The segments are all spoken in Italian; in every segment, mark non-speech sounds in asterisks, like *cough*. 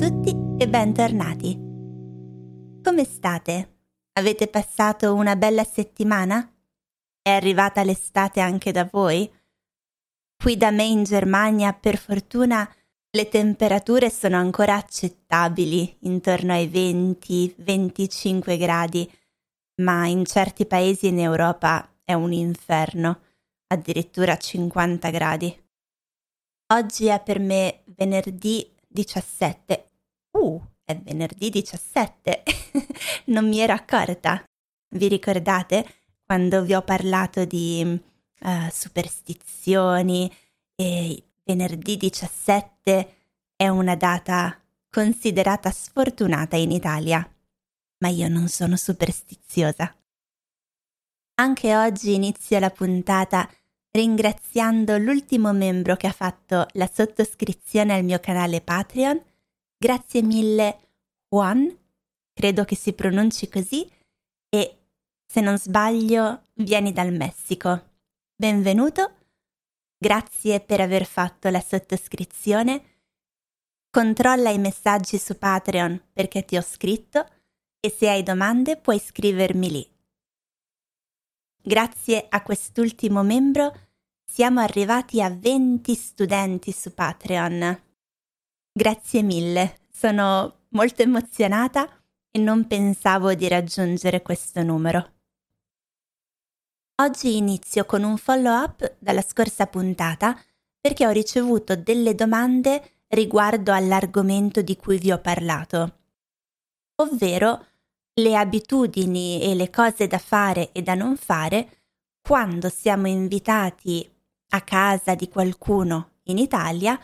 tutti e bentornati. Come state? Avete passato una bella settimana? È arrivata l'estate anche da voi? Qui da me in Germania, per fortuna, le temperature sono ancora accettabili, intorno ai 20-25 gradi, ma in certi paesi in Europa è un inferno, addirittura 50 gradi. Oggi è per me venerdì 17. Uh, è venerdì 17. *laughs* non mi ero accorta. Vi ricordate quando vi ho parlato di uh, superstizioni e venerdì 17 è una data considerata sfortunata in Italia? Ma io non sono superstiziosa. Anche oggi inizio la puntata ringraziando l'ultimo membro che ha fatto la sottoscrizione al mio canale Patreon. Grazie mille Juan, credo che si pronunci così, e se non sbaglio vieni dal Messico. Benvenuto, grazie per aver fatto la sottoscrizione. Controlla i messaggi su Patreon perché ti ho scritto e se hai domande puoi scrivermi lì. Grazie a quest'ultimo membro siamo arrivati a 20 studenti su Patreon. Grazie mille, sono molto emozionata e non pensavo di raggiungere questo numero. Oggi inizio con un follow up dalla scorsa puntata perché ho ricevuto delle domande riguardo all'argomento di cui vi ho parlato, ovvero le abitudini e le cose da fare e da non fare quando siamo invitati a casa di qualcuno in Italia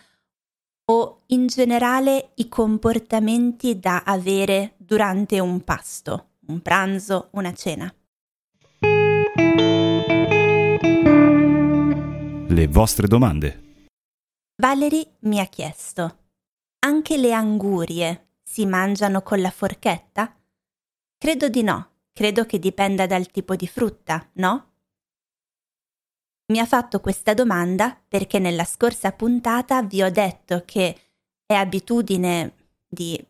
o in generale i comportamenti da avere durante un pasto, un pranzo, una cena. Le vostre domande. Valerie mi ha chiesto, anche le angurie si mangiano con la forchetta? Credo di no, credo che dipenda dal tipo di frutta, no? Mi ha fatto questa domanda perché nella scorsa puntata vi ho detto che è abitudine di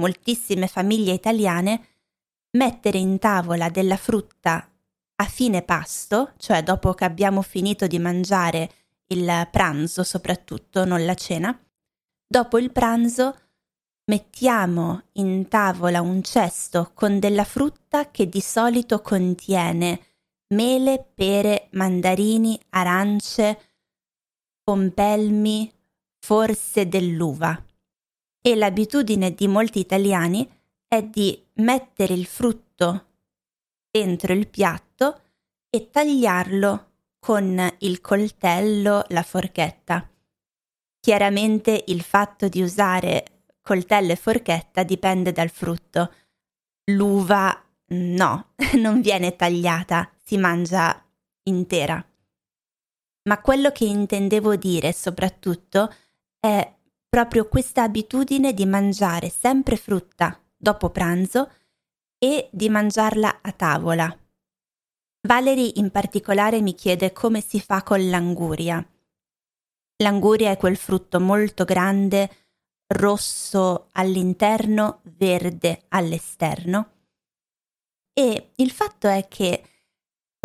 moltissime famiglie italiane mettere in tavola della frutta a fine pasto, cioè dopo che abbiamo finito di mangiare il pranzo soprattutto, non la cena. Dopo il pranzo mettiamo in tavola un cesto con della frutta che di solito contiene mele, pere, mandarini, arance, pompelmi, forse dell'uva. E l'abitudine di molti italiani è di mettere il frutto dentro il piatto e tagliarlo con il coltello, la forchetta. Chiaramente il fatto di usare coltello e forchetta dipende dal frutto. L'uva no, *laughs* non viene tagliata, si mangia intera. Ma quello che intendevo dire soprattutto è proprio questa abitudine di mangiare sempre frutta dopo pranzo e di mangiarla a tavola. Valerie in particolare mi chiede come si fa con l'anguria. L'anguria è quel frutto molto grande rosso all'interno, verde all'esterno. E il fatto è che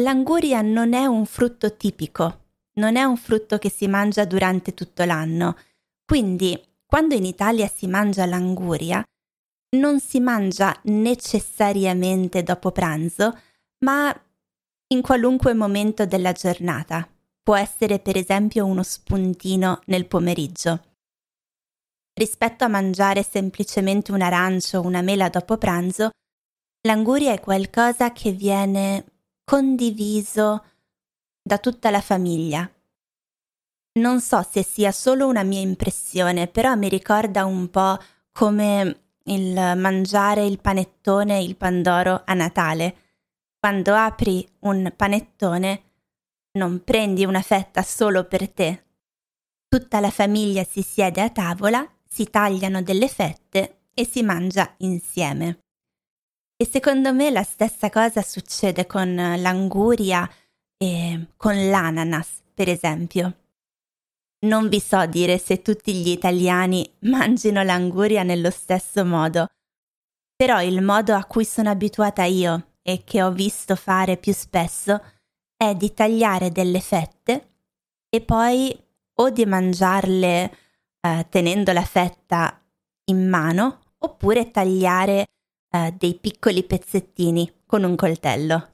l'anguria non è un frutto tipico, non è un frutto che si mangia durante tutto l'anno. Quindi, quando in Italia si mangia l'anguria, non si mangia necessariamente dopo pranzo, ma in qualunque momento della giornata. Può essere per esempio uno spuntino nel pomeriggio rispetto a mangiare semplicemente un arancio o una mela dopo pranzo, l'anguria è qualcosa che viene condiviso da tutta la famiglia. Non so se sia solo una mia impressione, però mi ricorda un po' come il mangiare il panettone e il pandoro a Natale. Quando apri un panettone non prendi una fetta solo per te. Tutta la famiglia si siede a tavola si tagliano delle fette e si mangia insieme. E secondo me la stessa cosa succede con l'anguria e con l'ananas, per esempio. non vi so dire se tutti gli italiani *laughs* mangino l'anguria nello stesso modo, però il modo a cui sono abituata io e che ho visto fare più spesso è di tagliare delle fette e poi o di mangiarle eh, tenendo la fetta in mano oppure tagliare eh, dei piccoli pezzettini con un coltello.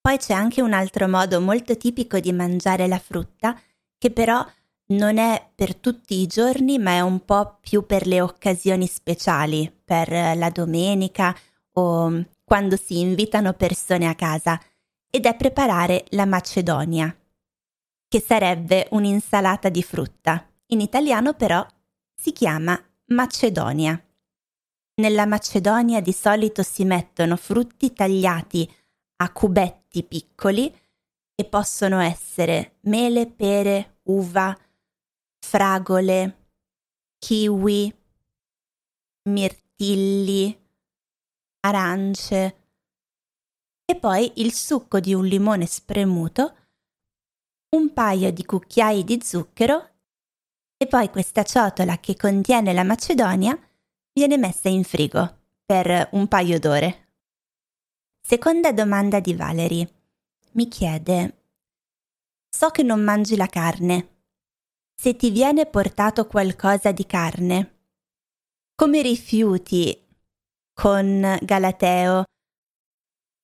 Poi c'è anche un altro modo molto tipico di mangiare la frutta che però non è per tutti i giorni ma è un po' più per le occasioni speciali, per la domenica o quando si invitano persone a casa ed è preparare la macedonia, che sarebbe un'insalata di frutta. In italiano però si chiama macedonia. Nella macedonia di solito si mettono frutti tagliati a cubetti piccoli e possono essere mele, pere, uva, fragole, kiwi, mirtilli, arance e poi il succo di un limone spremuto, un paio di cucchiai di zucchero e poi questa ciotola che contiene la macedonia viene messa in frigo per un paio d'ore. Seconda domanda di Valerie. Mi chiede, so che non mangi la carne. Se ti viene portato qualcosa di carne, come rifiuti con Galateo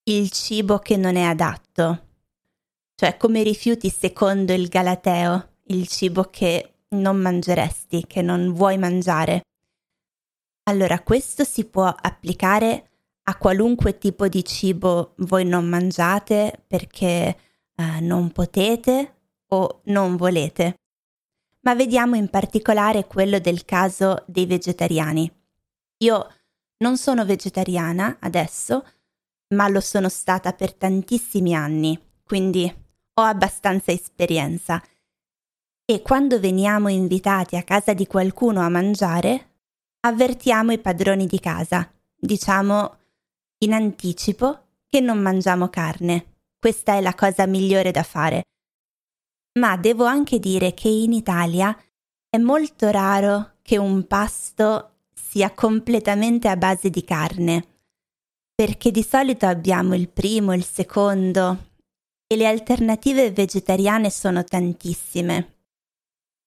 il cibo che non è adatto? Cioè come rifiuti secondo il Galateo il cibo che non mangeresti, che non vuoi mangiare? Allora questo si può applicare a qualunque tipo di cibo voi non mangiate perché eh, non potete o non volete. Ma vediamo in particolare quello del caso dei vegetariani. Io non sono vegetariana adesso, ma lo sono stata per tantissimi anni, quindi ho abbastanza esperienza. E quando veniamo invitati a casa di qualcuno a mangiare, avvertiamo i padroni di casa, diciamo in anticipo che non mangiamo carne. Questa è la cosa migliore da fare. Ma devo anche dire che in Italia è molto raro che un pasto sia completamente a base di carne, perché di solito abbiamo il primo, il secondo e le alternative vegetariane sono tantissime.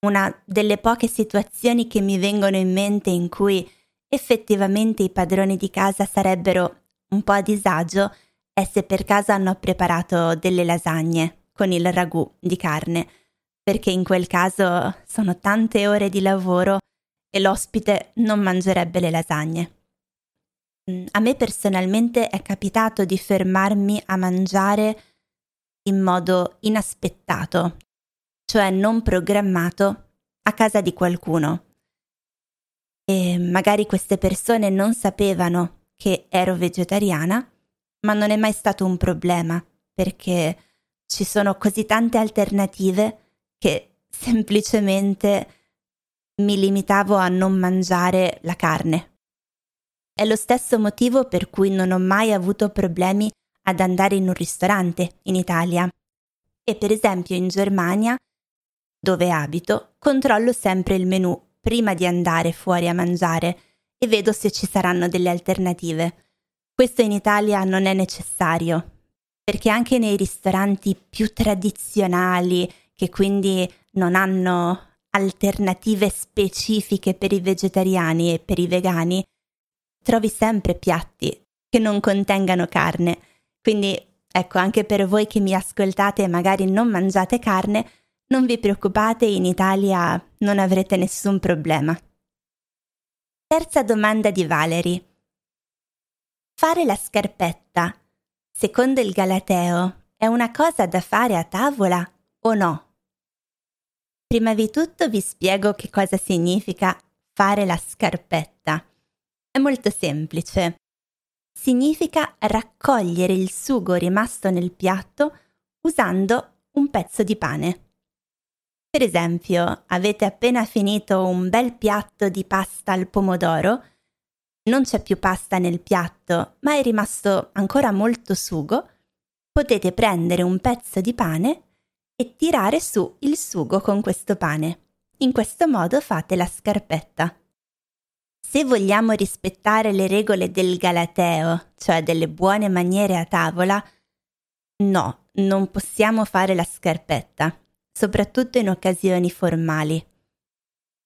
Una delle poche situazioni che mi vengono in mente in cui effettivamente i padroni di casa sarebbero un po' a disagio è se per caso hanno preparato delle lasagne con il ragù di carne, perché in quel caso sono tante ore di lavoro e l'ospite non mangerebbe le lasagne. Mm, a me personalmente è capitato di fermarmi a mangiare in modo inaspettato, cioè non programmato, a casa di qualcuno. E magari queste persone non sapevano che ero vegetariana, ma non è mai stato un problema perché ci sono così tante alternative che semplicemente mi limitavo a non mangiare la carne. È lo stesso motivo per cui non ho mai avuto problemi ad andare in un ristorante in Italia. E per esempio in Germania, dove abito, controllo sempre il menù prima di andare fuori a mangiare e vedo se ci saranno delle alternative. Questo in Italia non è necessario, perché anche nei ristoranti più tradizionali, che quindi non hanno alternative specifiche per i vegetariani e per i vegani, trovi sempre piatti che non contengano carne. Quindi ecco, anche per voi che mi ascoltate e magari non mangiate carne, non vi preoccupate, in Italia non avrete nessun problema. Terza domanda di Valerie. Fare la scarpetta, secondo il Galateo, è una cosa da fare a tavola o no? Prima di tutto vi spiego che cosa significa fare la scarpetta. È molto semplice. Significa raccogliere il sugo rimasto nel piatto usando un pezzo di pane. Per esempio, avete appena finito un bel piatto di pasta al pomodoro, non c'è più pasta nel piatto, ma è rimasto ancora molto sugo, potete prendere un pezzo di pane e tirare su il sugo con questo pane. In questo modo fate la scarpetta. Se vogliamo rispettare le regole del Galateo, cioè delle buone maniere a tavola, no, non possiamo fare la scarpetta, soprattutto in occasioni formali.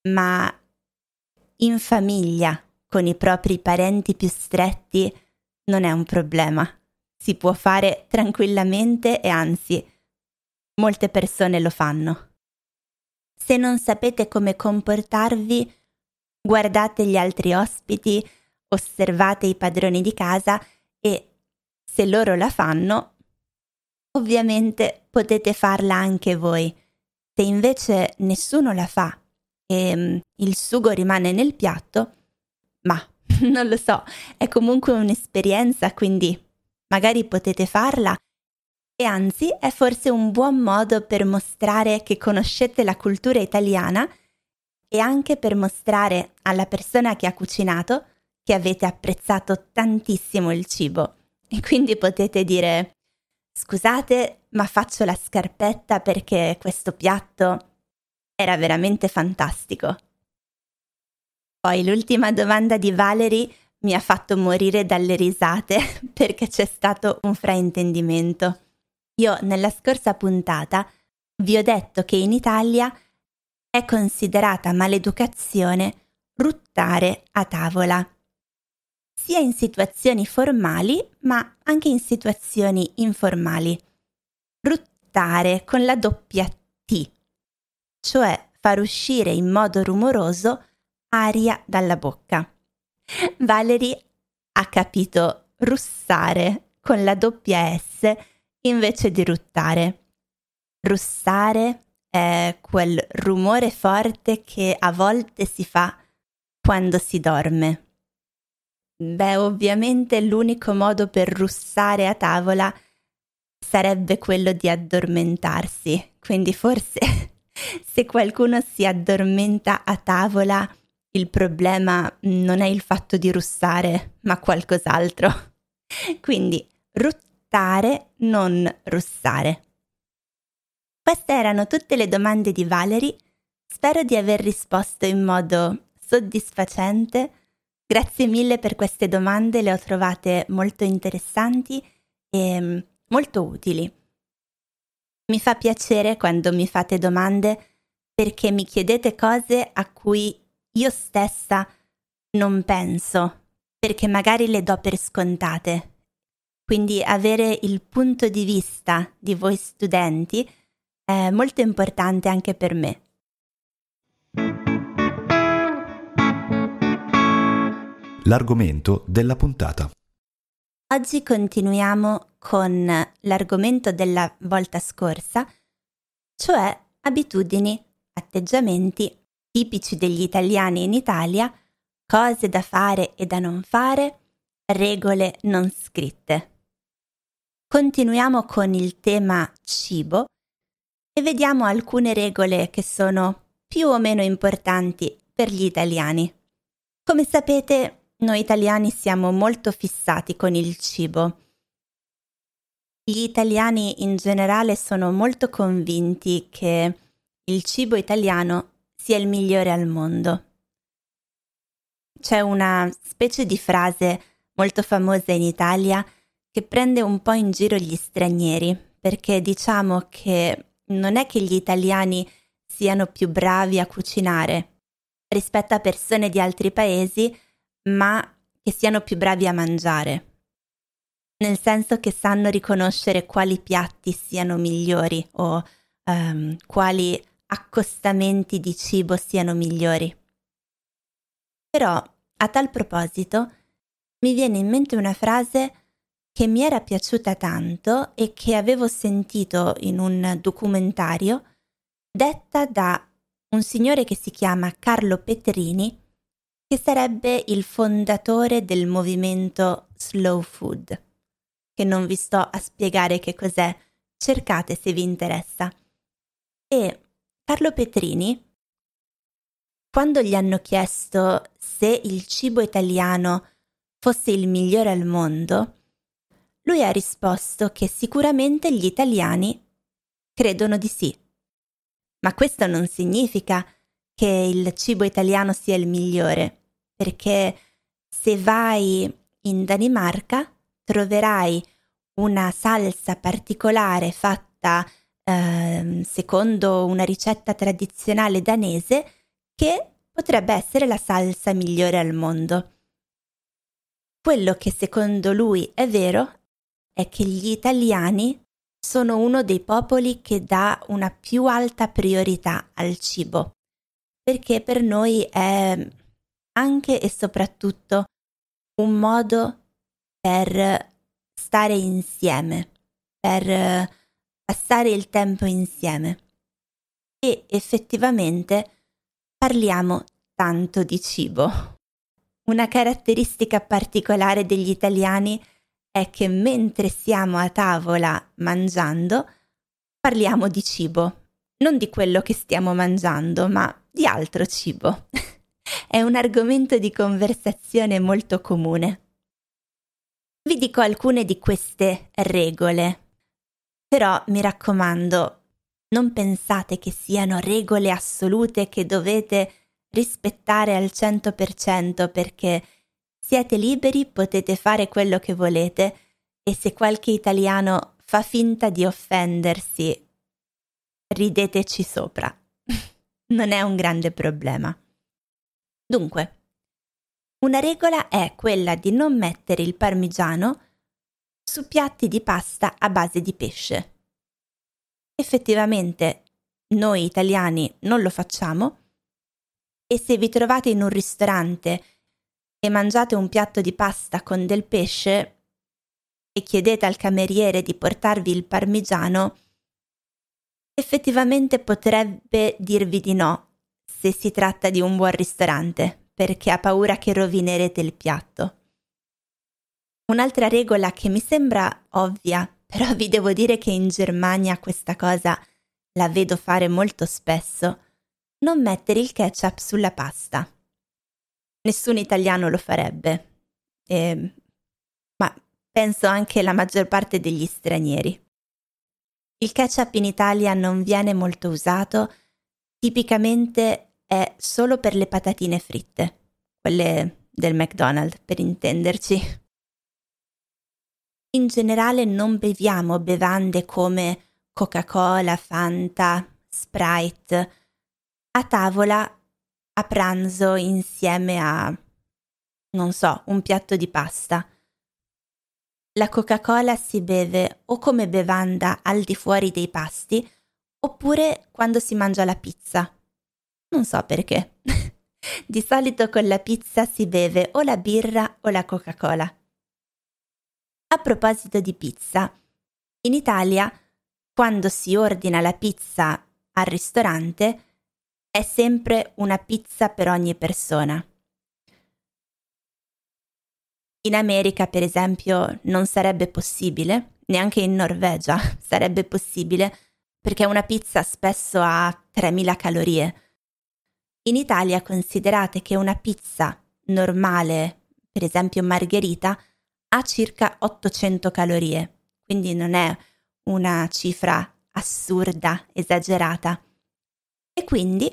Ma in famiglia, con i propri parenti più stretti, non è un problema. Si può fare tranquillamente e anzi, molte persone lo fanno. Se non sapete come comportarvi, guardate gli altri ospiti, osservate i padroni di casa e, se loro la fanno, ovviamente potete farla anche voi. Se invece nessuno la fa e mm, il sugo rimane nel piatto, ma *laughs* non lo so, è comunque un'esperienza, quindi magari potete farla e anzi è forse un buon modo per mostrare che conoscete la cultura italiana e anche per mostrare alla persona che ha cucinato che avete apprezzato tantissimo il cibo. E quindi potete dire scusate, ma faccio la scarpetta perché questo piatto era veramente fantastico. Poi l'ultima domanda di Valerie mi ha fatto morire dalle risate *laughs* perché c'è stato un fraintendimento. Io nella scorsa puntata vi ho detto che in Italia è considerata maleducazione ruttare a tavola, sia in situazioni formali ma anche in situazioni informali. Ruttare con la doppia T, cioè far uscire in modo rumoroso aria dalla bocca. Valerie ha capito russare con la doppia S invece di ruttare. Russare è quel rumore forte che a volte si fa quando si dorme. Beh, ovviamente l'unico modo per russare a tavola sarebbe quello di addormentarsi, quindi forse *laughs* se qualcuno si addormenta a tavola il problema non è il fatto di russare, ma qualcos'altro. *laughs* Quindi ruttare, non russare. Queste erano tutte le domande di Valerie. Spero di aver risposto in modo soddisfacente. Grazie mille per queste domande, le ho trovate molto interessanti e mm, molto utili. Mi fa piacere quando mi fate domande perché mi chiedete cose a cui io stessa non penso, perché magari le do per scontate. Quindi avere il punto di vista di voi studenti è molto importante anche per me. L'argomento della puntata. Oggi continuiamo con l'argomento della volta scorsa, cioè abitudini, atteggiamenti tipici degli italiani in Italia, cose da fare e da non fare, regole non scritte. Continuiamo con il tema cibo e vediamo alcune regole che sono più o meno importanti per gli italiani. Come sapete, noi italiani siamo molto fissati con il cibo. Gli italiani in generale sono molto convinti che il cibo italiano sia il migliore al mondo. C'è una specie di frase molto famosa in Italia che prende un po' in giro gli stranieri, perché diciamo che non è che gli italiani siano più bravi a cucinare rispetto a persone di altri paesi, ma che siano più bravi a mangiare. Nel senso che sanno riconoscere quali piatti siano migliori o um, quali accostamenti di cibo siano migliori. Però, a tal proposito, mi viene in mente una frase che mi era piaciuta tanto e che avevo sentito in un documentario detta da un signore che si chiama Carlo Petrini, che sarebbe il fondatore del movimento Slow Food, che non vi sto a spiegare che cos'è, cercate se vi interessa. E Carlo Petrini, quando gli hanno chiesto se il cibo italiano fosse il migliore al mondo, lui ha risposto che sicuramente gli italiani credono di sì. Ma questo non significa che il cibo italiano sia il migliore, perché se vai in Danimarca troverai una salsa particolare fatta eh, secondo una ricetta tradizionale danese che potrebbe essere la salsa migliore al mondo. Quello che secondo lui è vero è che gli italiani sono uno dei popoli che dà una più alta priorità al cibo, perché per noi è anche e soprattutto un modo per stare insieme, per passare il tempo insieme. E effettivamente parliamo tanto di cibo. Una caratteristica particolare degli italiani è che mentre siamo a tavola mangiando, parliamo di cibo. Non di quello che stiamo mangiando, ma di altro cibo. *laughs* è un argomento di conversazione molto comune. Vi dico alcune di queste regole, però mi raccomando, non pensate che siano regole assolute che dovete rispettare al 100% perché siete liberi, potete fare quello che volete e se qualche italiano fa finta di offendersi, rideteci sopra. *laughs* non è un grande problema. Dunque, una regola è quella di non mettere il parmigiano su piatti di pasta a base di pesce. Effettivamente noi italiani non lo facciamo e se vi trovate in un ristorante e mangiate un piatto di pasta con del pesce e chiedete al cameriere di portarvi il parmigiano, effettivamente potrebbe dirvi di no se si tratta di un buon ristorante perché ha paura che rovinerete il piatto. Un'altra regola che mi sembra ovvia, *laughs* però vi devo dire che in Germania questa cosa la vedo fare molto spesso, non mettere il ketchup sulla pasta. Nessun italiano lo farebbe, e, ma penso anche la maggior parte degli stranieri. Il ketchup in Italia non viene molto usato, tipicamente è solo per le patatine fritte, quelle del McDonald's per intenderci. In generale non beviamo bevande come Coca-Cola, Fanta, Sprite a tavola a pranzo insieme a, non so, un piatto di pasta. La Coca-Cola si beve o come bevanda al di fuori dei pasti oppure quando si mangia la pizza non so perché. *laughs* Di solito con la pizza si beve o la birra o la Coca-Cola. A proposito di pizza, in Italia, quando si ordina la pizza al ristorante, è sempre una pizza per ogni persona. In America, per esempio, non sarebbe possibile, neanche in Norvegia *laughs* sarebbe possibile, perché una pizza spesso ha 3000 calorie in Italia considerate che una pizza normale, per esempio margherita, ha circa 800 calorie, quindi non è una cifra assurda, esagerata. E quindi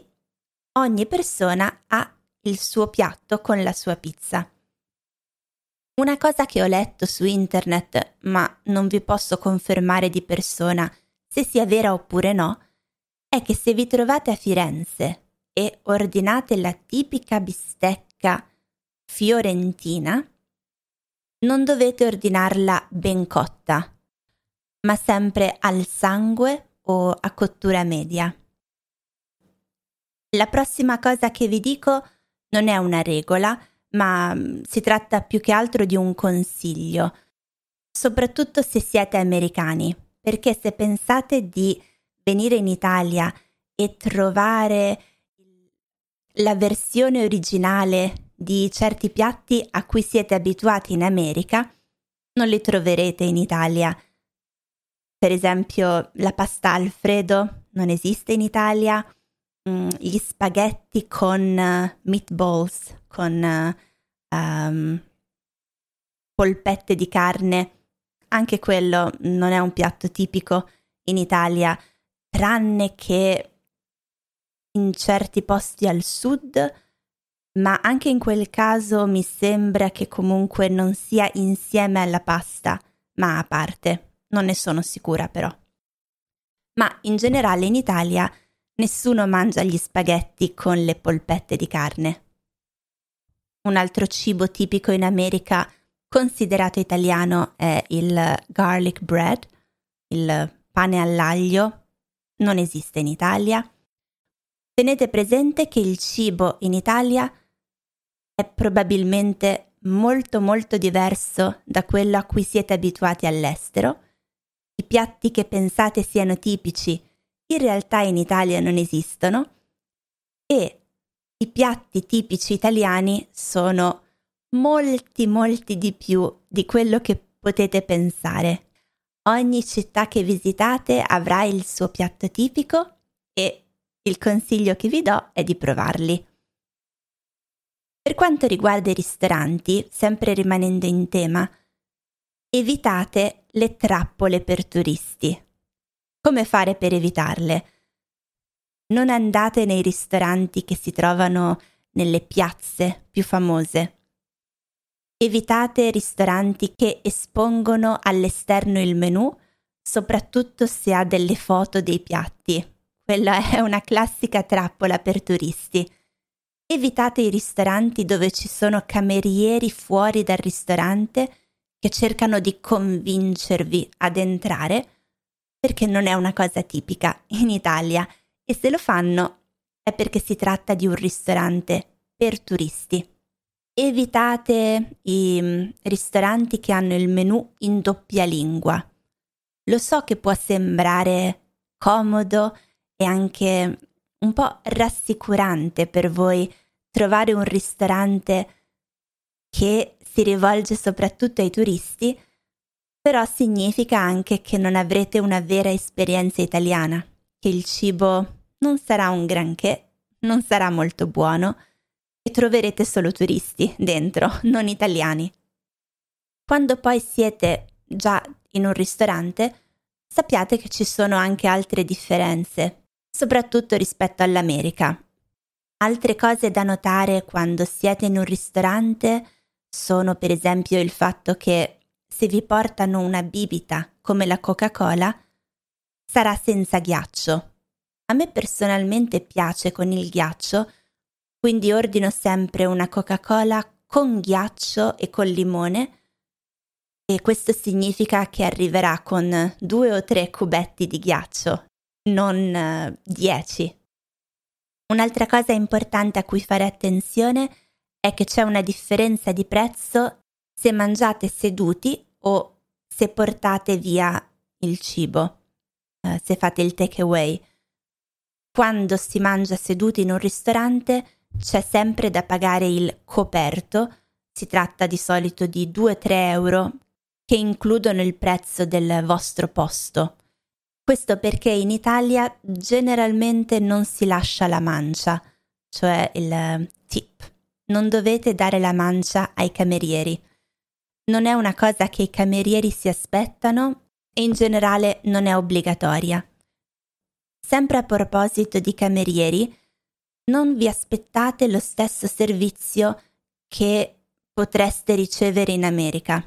ogni persona ha il suo piatto con la sua pizza. Una cosa che ho letto su internet, ma non vi posso confermare di persona se sia vera oppure no, è che se vi trovate a Firenze e ordinate la tipica bistecca fiorentina, non dovete ordinarla ben cotta, ma sempre al sangue o a cottura media. La prossima cosa che vi dico non è una regola, ma mm, si tratta più che altro di un consiglio, soprattutto se siete americani, perché se pensate di venire in Italia e trovare la versione originale di certi piatti a cui siete abituati in America non li troverete in Italia. Per esempio, la pasta Alfredo non esiste in Italia, mm, gli spaghetti con uh, meatballs, con uh, um, polpette di carne, anche quello non è un piatto tipico in Italia. tranne che in certi posti al sud, ma anche in quel caso mi sembra che comunque non sia insieme alla pasta, ma a parte. Non ne sono sicura però. Ma in generale in Italia nessuno mangia gli spaghetti con le polpette di carne. Un altro cibo tipico in America considerato italiano è il garlic bread, il pane all'aglio. Non esiste in Italia. Tenete presente che il cibo in Italia è probabilmente molto molto diverso da quello a cui siete abituati all'estero. I piatti che pensate siano tipici in realtà in Italia non esistono e i piatti tipici italiani sono molti molti di più di quello che potete pensare. Ogni città che visitate avrà il suo piatto tipico e il consiglio che vi do è di provarli. Per quanto riguarda i ristoranti, sempre rimanendo in tema, evitate le trappole per turisti. Come fare per evitarle? Non andate nei ristoranti che si trovano nelle piazze più famose. Evitate ristoranti che espongono all'esterno il menù, soprattutto se ha delle foto dei piatti. Quella è una classica trappola per turisti. Evitate i ristoranti dove ci sono camerieri fuori dal ristorante che cercano di convincervi ad entrare, perché non è una cosa tipica in Italia e se lo fanno è perché si tratta di un ristorante per turisti. Evitate i mm, ristoranti che hanno il menù in doppia lingua. Lo so che può sembrare comodo e anche un po' rassicurante per voi trovare un ristorante che si rivolge soprattutto ai turisti, però significa anche che non avrete una vera esperienza italiana, che il cibo non sarà un granché, non sarà molto buono e troverete solo turisti dentro, non italiani. Quando poi siete già in un ristorante, sappiate che ci sono anche altre differenze, soprattutto rispetto all'America. Altre cose da notare quando siete in un ristorante sono per esempio il fatto che se vi portano una bibita come la Coca-Cola, sarà senza ghiaccio. A me personalmente piace con il ghiaccio, quindi ordino sempre una Coca-Cola con ghiaccio e con limone e questo significa che arriverà con due o tre cubetti di ghiaccio, non uh, dieci. Un'altra cosa importante a cui fare attenzione è che c'è una differenza di prezzo se mangiate seduti o se portate via il cibo, uh, se fate il takeaway. Quando si mangia seduti in un ristorante c'è sempre da pagare il coperto, si tratta di solito di 2-3 euro che includono il prezzo del vostro posto. Questo perché in Italia generalmente non si lascia la mancia, cioè il eh, tip. Non dovete dare la mancia ai camerieri. Non è una cosa che i camerieri si aspettano e in generale non è obbligatoria. Sempre a proposito di camerieri, non vi aspettate lo stesso servizio che potreste ricevere in America.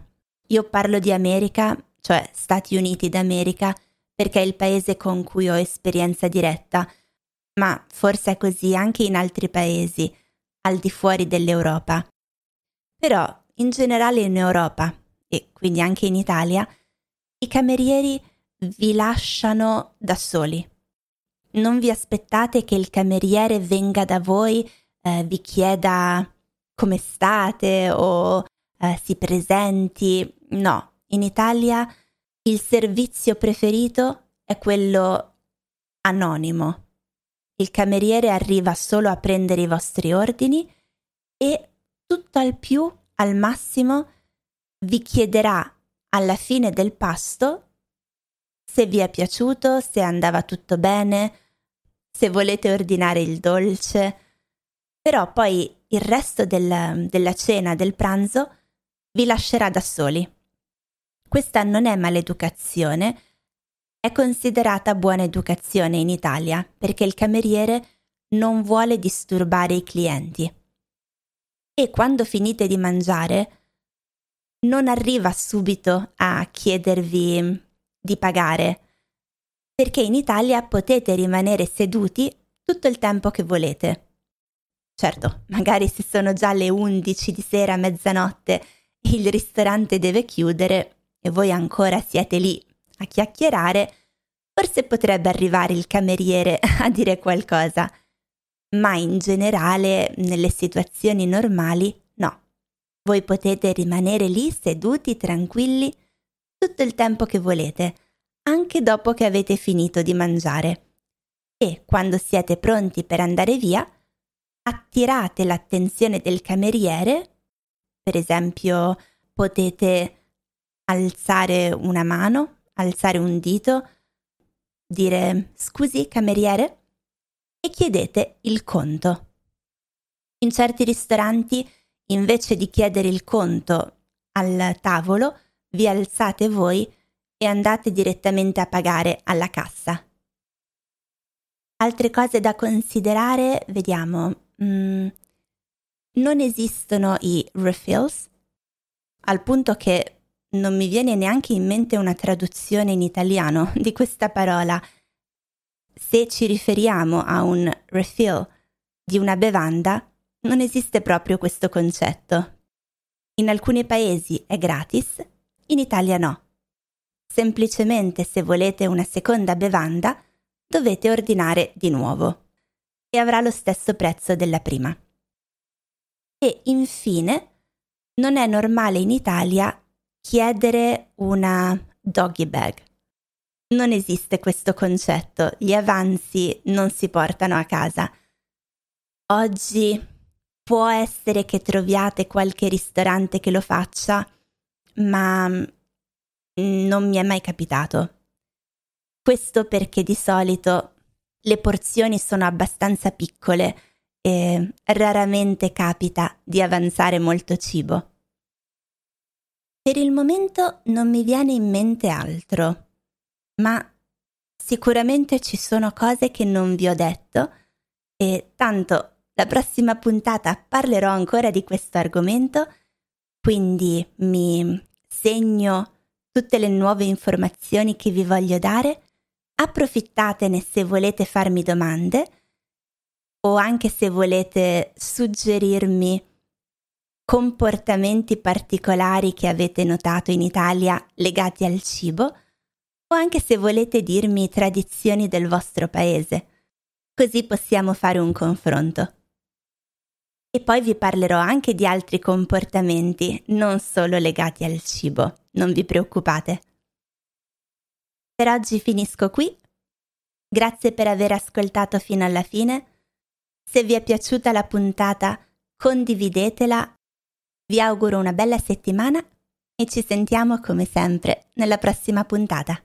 Io parlo di America, cioè Stati Uniti d'America, perché è il paese con cui ho esperienza diretta, ma forse è così anche in altri paesi, al di fuori dell'Europa. Però, in generale in Europa, e quindi anche in Italia, i camerieri vi lasciano da soli non vi aspettate che il cameriere venga da voi, eh, vi chieda come state o eh, si presenti. No, in Italia il servizio preferito è quello anonimo. Il cameriere arriva solo a prendere i vostri ordini e tutto al più, al massimo, vi chiederà alla fine del pasto se vi è piaciuto, se andava tutto bene, se volete ordinare il dolce, però poi il resto del, della cena, del pranzo, vi lascerà da soli. Questa non è maleducazione, è considerata buona educazione in Italia perché il cameriere non vuole disturbare i clienti. E quando finite di mangiare, non arriva subito a chiedervi di pagare, perché in Italia potete rimanere seduti tutto il tempo che volete. Certo, magari se sono già le 11 di sera, mezzanotte, il ristorante deve chiudere e voi ancora siete lì a chiacchierare, forse potrebbe arrivare il cameriere *laughs* a dire qualcosa, ma in generale, nelle situazioni normali, no. Voi potete rimanere lì seduti tranquilli tutto il tempo che volete, anche dopo che avete finito di mangiare. E quando siete pronti per andare via, attirate l'attenzione del cameriere, per esempio potete alzare una mano, alzare un dito, dire scusi cameriere e chiedete il conto. In certi ristoranti, invece di chiedere il conto al tavolo, vi alzate voi e andate direttamente a pagare alla cassa. Altre cose da considerare, vediamo. Mm, non esistono i refills, al punto che non mi viene neanche in mente una traduzione in italiano *laughs* di questa parola. Se ci riferiamo a un refill di una bevanda, non esiste proprio questo concetto. In alcuni paesi è gratis, in Italia no. Semplicemente se volete una seconda bevanda, dovete ordinare di nuovo e avrà lo stesso prezzo della prima. E infine, non è normale in Italia chiedere una doggy bag. Non esiste questo concetto, gli avanzi non si portano a casa. Oggi può essere che troviate qualche ristorante che lo faccia, ma non mi è mai capitato. Questo perché di solito le porzioni sono abbastanza piccole e raramente capita di avanzare molto cibo. Per il momento non mi viene in mente altro, ma sicuramente ci sono cose che non vi ho detto e tanto la prossima puntata parlerò ancora di questo argomento, quindi mi segno tutte le nuove informazioni che vi voglio dare, approfittatene se volete farmi domande o anche se volete suggerirmi comportamenti particolari che avete notato in Italia legati al cibo o anche se volete dirmi tradizioni del vostro paese, così possiamo fare un confronto. E poi vi parlerò anche di altri comportamenti, non solo legati al cibo non vi preoccupate. Per oggi finisco qui. Grazie per aver ascoltato fino alla fine. Se vi è piaciuta la puntata, condividetela. Vi auguro una bella settimana e ci sentiamo come sempre nella prossima puntata.